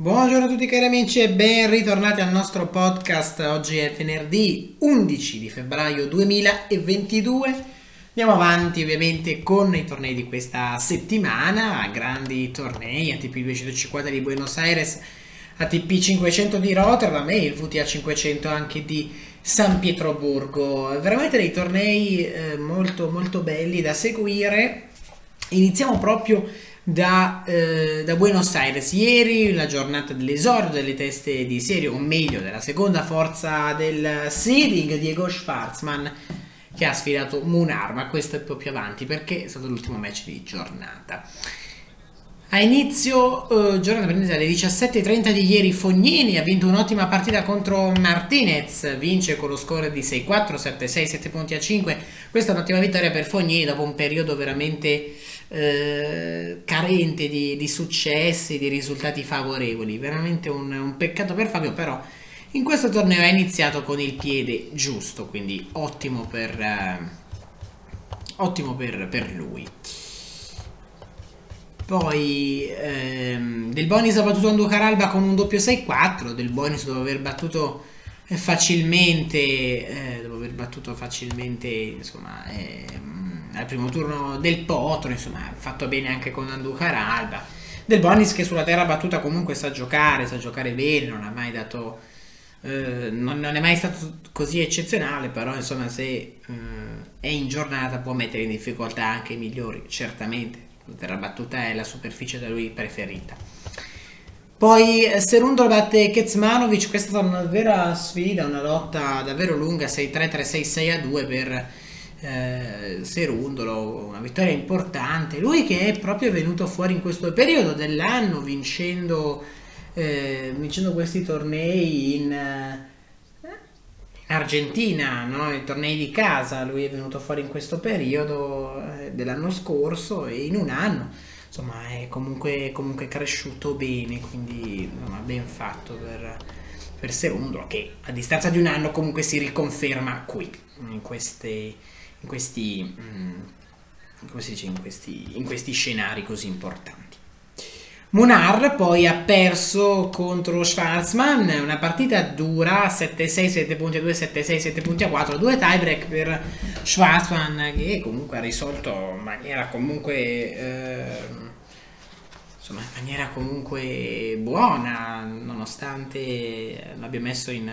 Buongiorno a tutti cari amici e ben ritornati al nostro podcast. Oggi è venerdì 11 di febbraio 2022. Andiamo avanti ovviamente con i tornei di questa settimana, grandi tornei, ATP 250 di Buenos Aires, ATP 500 di Rotterdam e il VTA 500 anche di San Pietroburgo. Veramente dei tornei eh, molto molto belli da seguire. Iniziamo proprio da, eh, da, Buenos Aires. Ieri la giornata dell'esordio delle teste di serie, o meglio della seconda forza del seeding, Diego Schwarzman, che ha sfidato Munar, ma questo è proprio avanti perché è stato l'ultimo match di giornata. A inizio eh, giornata prendete alle 17.30 di ieri Fognini ha vinto un'ottima partita contro Martinez, vince con lo score di 6-4, 7-6, 7 punti a 5. Questa è un'ottima vittoria per Fognini dopo un periodo veramente eh, carente di, di, successi, di risultati favorevoli. Veramente un, un peccato per Fabio, però in questo torneo ha iniziato con il piede giusto, quindi ottimo per, eh, ottimo per, per lui. Poi ehm, Del Bonis ha battuto Andu Caralba con un doppio 6-4. Del Bonis dopo aver battuto eh, facilmente, eh, dopo aver battuto facilmente, insomma, eh, al primo turno del Potro, insomma, fatto bene anche con Andu Caralba. Del Bonis che sulla terra battuta comunque sa giocare, sa giocare bene, non ha mai dato... Eh, non, non, è mai stato così eccezionale, però insomma se eh, è in giornata può mettere in difficoltà anche i migliori, certamente terra battuta è la superficie da lui preferita. Poi eh, Serundolo batte Kezmanovic, questa è stata una vera sfida, una lotta davvero lunga, 6-3, 3-6, 6-2 per eh, Serundolo, una vittoria importante. Lui che è proprio venuto fuori in questo periodo dell'anno vincendo, eh, vincendo questi tornei in... Eh, Argentina, no? i tornei di casa, lui è venuto fuori in questo periodo eh, dell'anno scorso e in un anno insomma è comunque, comunque cresciuto bene, quindi insomma, ben fatto per, per Serundolo che a distanza di un anno comunque si riconferma qui, in, queste, in, questi, mm, dice, in, questi, in questi scenari così importanti. Munar poi ha perso contro Schwarzman, una partita dura, 7-6, 7 punti a 2, 7-6, 7 punti a 4, due tiebreak per Schwarzman che comunque ha risolto in maniera comunque... Eh, insomma, in maniera comunque buona, nonostante l'abbia messo in,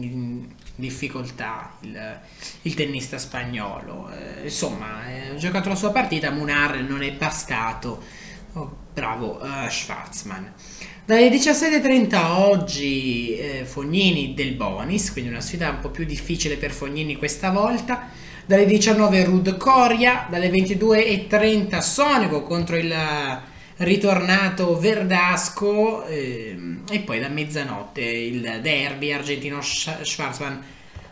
in difficoltà il, il, tennista spagnolo. Eh, insomma, eh, ha giocato la sua partita, Munar non è bastato Oh, bravo uh, Schwarzman. Dalle 17.30 oggi eh, Fognini del Bonis, quindi una sfida un po' più difficile per Fognini questa volta. Dalle 19 Rud Coria, dalle 22.30 Sonico contro il ritornato Verdasco eh, e poi da mezzanotte il derby argentino Schwarzman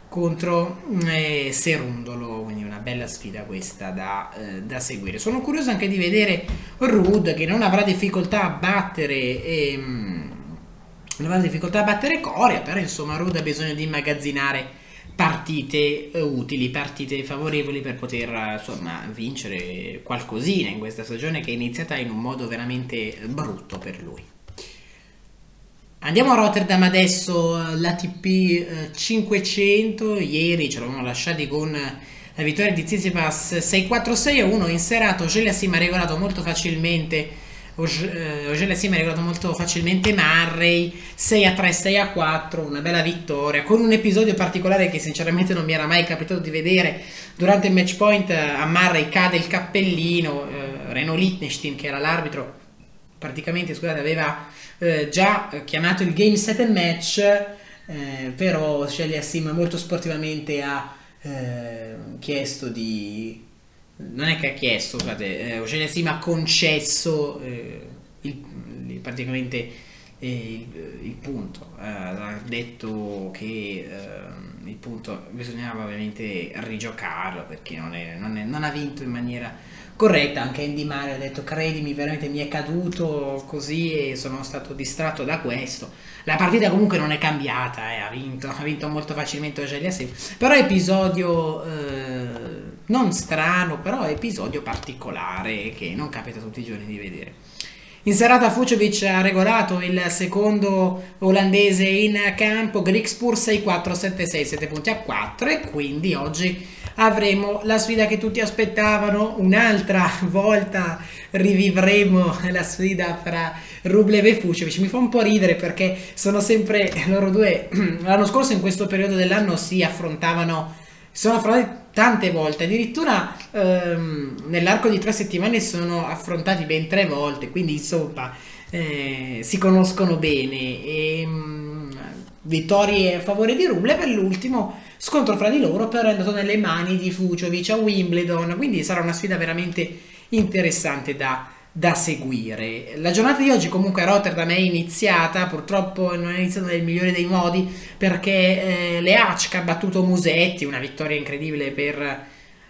contro eh, Serundolo, quindi una bella sfida questa da, eh, da, seguire. Sono curioso anche di vedere Rud che non avrà difficoltà a battere ehm, non avrà difficoltà a battere Coria, però insomma Rud ha bisogno di immagazzinare partite eh, utili, partite favorevoli per poter insomma vincere qualcosina in questa stagione che è iniziata in un modo veramente brutto per lui. Andiamo a Rotterdam adesso, l'ATP 500, eh, ieri ce l'avevamo lasciati con la vittoria di Tsitsipas 6-4-6-1 in serata, Ogele Sim ha regolato molto facilmente Ogele Sim ha regolato molto facilmente Marray 6 3 6 4 una bella vittoria con un episodio particolare che sinceramente non mi era mai capitato di vedere. Durante il match point a Marray cade il cappellino eh, Reno Liechtenstein che era l'arbitro praticamente scusate aveva eh, già chiamato il game set and match, eh, però Shelly Assim molto sportivamente ha eh, chiesto di... Non è che ha chiesto, scusate, eh, Shelly Assim ha concesso eh, il, praticamente il, il, punto. ha detto che il punto bisognava ovviamente rigiocarlo perché non, è, non, è, non ha vinto in maniera corretta, anche Andy Murray ha detto credimi, veramente mi è caduto così e sono stato distratto da questo. La partita comunque non è cambiata, eh, ha, vinto, ha vinto molto facilmente Ogelia però episodio eh, non strano, però episodio particolare che non capita tutti i giorni di vedere. In serata Fucevic ha regolato il secondo olandese in campo, Grixpur 6-4, 7-6, 7 punti a 4 e quindi oggi avremo la sfida che tutti aspettavano, un'altra volta rivivremo la sfida fra Rublev e Fucevic. Mi fa un po' ridere perché sono sempre loro due, l'anno scorso in questo periodo dell'anno si affrontavano, sono affrontati tante volte, addirittura ehm, nell'arco di tre settimane sono affrontati ben tre volte, quindi insomma eh, si conoscono bene. E, mh, vittorie a favore di Rublev per l'ultimo scontro fra di loro però è andato nelle mani di Fuciovic a Wimbledon, quindi sarà una sfida veramente interessante da, da seguire. La giornata di oggi comunque a Rotterdam è iniziata, purtroppo non è iniziata nel migliore dei modi perché eh, Leachka ha battuto Musetti, una vittoria incredibile per,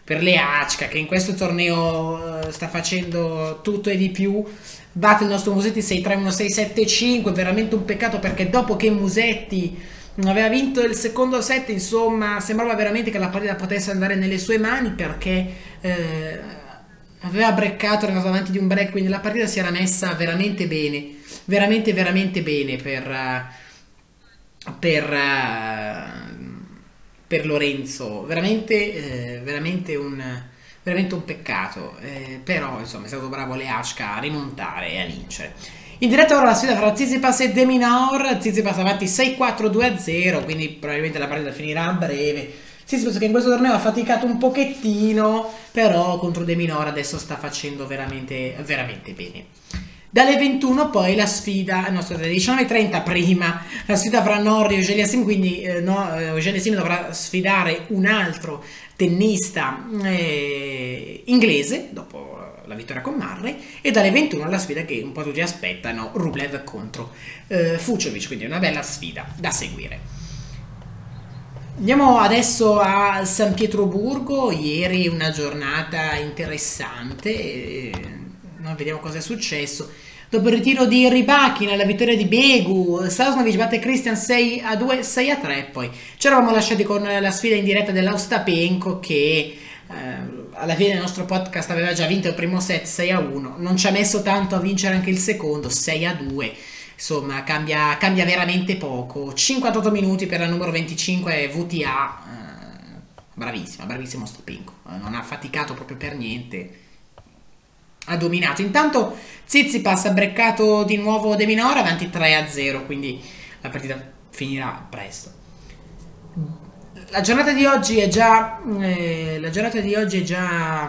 per Leachka che in questo torneo eh, sta facendo tutto e di più. Batte il nostro Musetti 6-3-1, 6-7-5, veramente un peccato perché dopo che Musetti aveva vinto il secondo set, insomma, sembrava veramente che la partita potesse andare nelle sue mani perché eh, aveva breccato, era andato avanti di un break, quindi la partita si era messa veramente bene, veramente, veramente bene per, per, per Lorenzo, veramente, eh, veramente un veramente un peccato. Eh, però, insomma, è stato bravo Leashka a rimontare e a vincere. In diretta ora la sfida fra Zizipas e Deminor. Zizipas avanti 6-4-2-0, quindi probabilmente la partita finirà a breve. Zizipas che in questo torneo ha faticato un pochettino, però contro Deminor adesso sta facendo veramente, veramente bene. Dalle 21 poi la sfida, no scusate, alle 19.30 prima, la sfida fra Norri e Eugenia Sim, quindi eh, no, eh, Eugenia Sim dovrà sfidare un altro tennista eh, inglese, dopo la vittoria con Murray e dalle 21 la sfida che un po' tutti aspettano, Rublev contro eh, Fuciovic, quindi una bella sfida da seguire. Andiamo adesso a San Pietroburgo, ieri una giornata interessante, eh, noi vediamo cosa è successo. Dopo il ritiro di Rybakina, la vittoria di Begu, Sasnovic batte Christian 6 a 2, 6 a 3 poi. Ci eravamo lasciati con la sfida in diretta dell'Austapenko che eh, alla fine del nostro podcast aveva già vinto il primo set 6 a 1, non ci ha messo tanto a vincere anche il secondo 6 a 2. Insomma, cambia, cambia veramente poco. 58 minuti per la numero 25 VTA. Eh, bravissima, bravissimo Stopinko. Eh, non ha faticato proprio per niente. Ha dominato. Intanto Zizipas ha breccato di nuovo De Minora avanti 3 a 0, quindi la partita finirà presto la giornata di oggi è già eh, la giornata di oggi è già,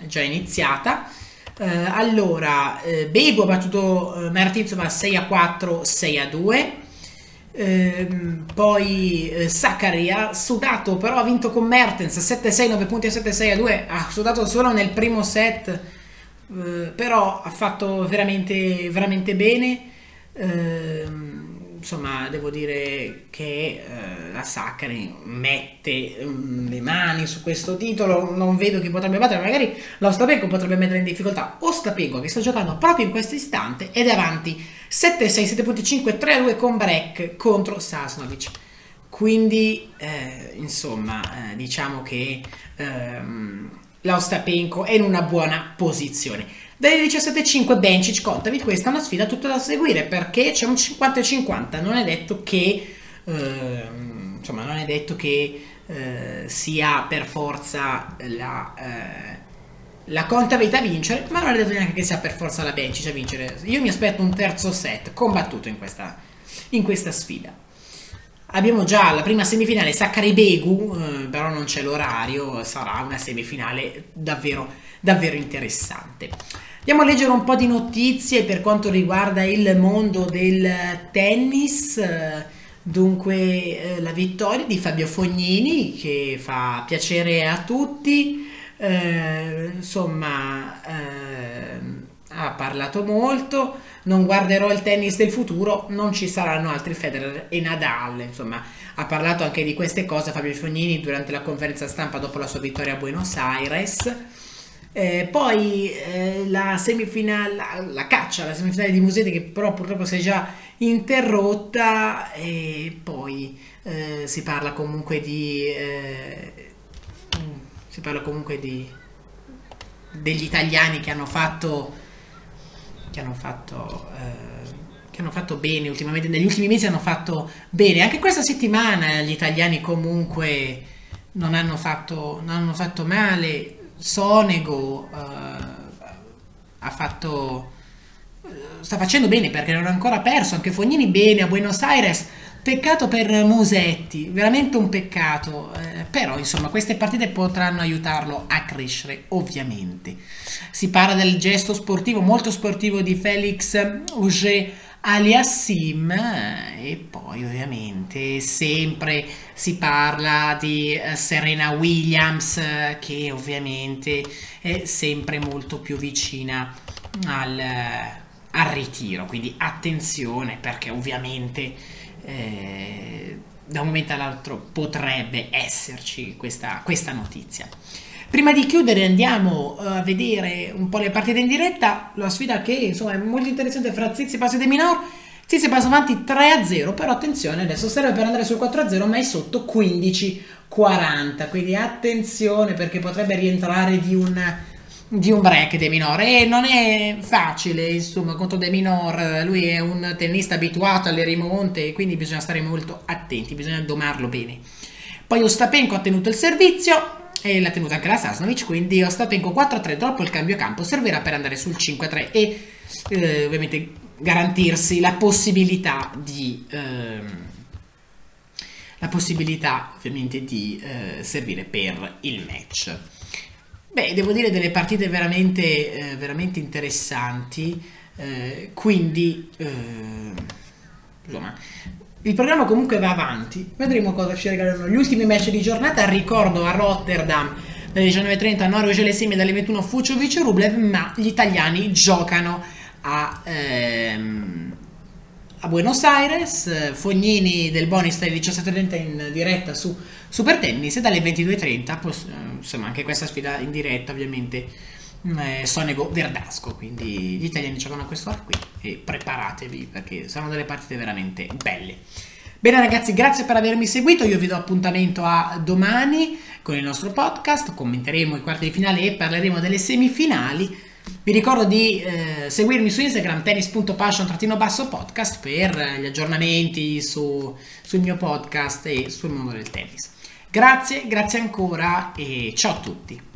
è già iniziata eh, allora eh, Bego ha battuto eh, Martinzova 6 a 4 6 a 2 ehm, poi eh, Saccari ha sudato però ha vinto con Mertens 7-6 9 punti a 7-6 a 2 ha sudato solo nel primo set eh, però ha fatto veramente veramente bene. Ehm, insomma, devo dire che eh, la Saccari mette um, le mani su questo titolo. Non vedo chi potrebbe battere, magari l'Ostapenko potrebbe mettere in difficoltà Ostapenko che sta giocando proprio in questo istante ed è avanti 7-6, 7.5, 3-2 con break contro Sasnovic. Quindi, eh, insomma, eh, diciamo che ehm, l'Ostapenko è in una buona posizione. Dalle 17.5 Bencic Kontavit, questa è una sfida tutta da seguire perché c'è un 50-50, non è detto che, eh, insomma, non è detto che eh, sia per forza la, eh, la Kontavit a vincere, ma non è detto neanche che sia per forza la Bencic a vincere. Io mi aspetto un terzo set combattuto in questa, in questa sfida. Abbiamo già la prima semifinale Saccari Begu, eh, però non c'è l'orario, sarà una semifinale davvero, davvero interessante. Andiamo a leggere un po' di notizie per quanto riguarda il mondo del tennis. Dunque, eh, la vittoria di Fabio Fognini che fa piacere a tutti. Eh, insomma, eh, ha parlato molto. Non guarderò il tennis del futuro, non ci saranno altri Federer e Nadal. Insomma, ha parlato anche di queste cose Fabio Fognini durante la conferenza stampa dopo la sua vittoria a Buenos Aires. Eh, poi eh, la semifinale, la, la, caccia, la semifinale di Musetti che però purtroppo si è già interrotta e poi eh, si parla comunque di... Eh, si parla comunque di... degli italiani che hanno fatto che hanno fatto... Eh, che hanno fatto bene ultimamente, negli ultimi mesi hanno fatto bene. Anche questa settimana gli italiani comunque non hanno fatto, non hanno fatto male. Sonego eh, ha fatto sta facendo bene perché non ha ancora perso, anche Fognini bene a Buenos Aires. Peccato per Musetti, veramente un peccato, eh, però insomma queste partite potranno aiutarlo a crescere ovviamente. Si parla del gesto sportivo, molto sportivo di Felix Auger Aliassim e poi ovviamente sempre si parla di eh, Serena Williams che ovviamente è sempre molto più vicina al, al ritiro, quindi attenzione perché ovviamente eh, da un momento all'altro potrebbe esserci questa, questa notizia. Prima di chiudere andiamo eh, a vedere un po' le partite in diretta, la sfida che insomma è molto interessante fra Zizi e De Minor. Passa avanti 3-0, però attenzione, adesso serve per andare sul 4-0, ma è sotto 15-40, quindi attenzione perché potrebbe rientrare di un, di un break De Minor. E non è facile insomma contro De Minor, lui è un tennista abituato alle rimonte, quindi bisogna stare molto attenti, bisogna domarlo bene. Poi Ostapenko ha tenuto il servizio, e l'ha tenuta anche la Sasnovic, quindi Ostapenko 4-3 dopo il cambio campo servirà per andare sul 5-3 e eh, ovviamente garantirsi la possibilità di ehm, la possibilità ovviamente di eh, servire per il match. Beh, devo dire delle partite veramente, eh, veramente interessanti, eh, quindi eh, insomma il programma comunque va avanti, vedremo cosa ci regalano gli ultimi match di giornata. Ricordo a Rotterdam dalle 19.30 Norwich Lesime dalle 21 Fuciovic Rublev, ma gli italiani giocano a, ehm, a Buenos Aires. Fognini del Bonis dalle 17.30 in diretta su Super Tennis e dalle 22.30, insomma anche questa sfida in diretta ovviamente eh, Sonego Verdasco, quindi gli italiani giocano a quest'ora qui e preparatevi perché saranno delle partite veramente belle. Bene ragazzi, grazie per avermi seguito, io vi do appuntamento a domani con il nostro podcast, commenteremo i quarti di finale e parleremo delle semifinali. Vi ricordo di eh, seguirmi su Instagram tennis.passion-podcast per gli aggiornamenti su, sul mio podcast e sul mondo del tennis. Grazie, grazie ancora e ciao a tutti.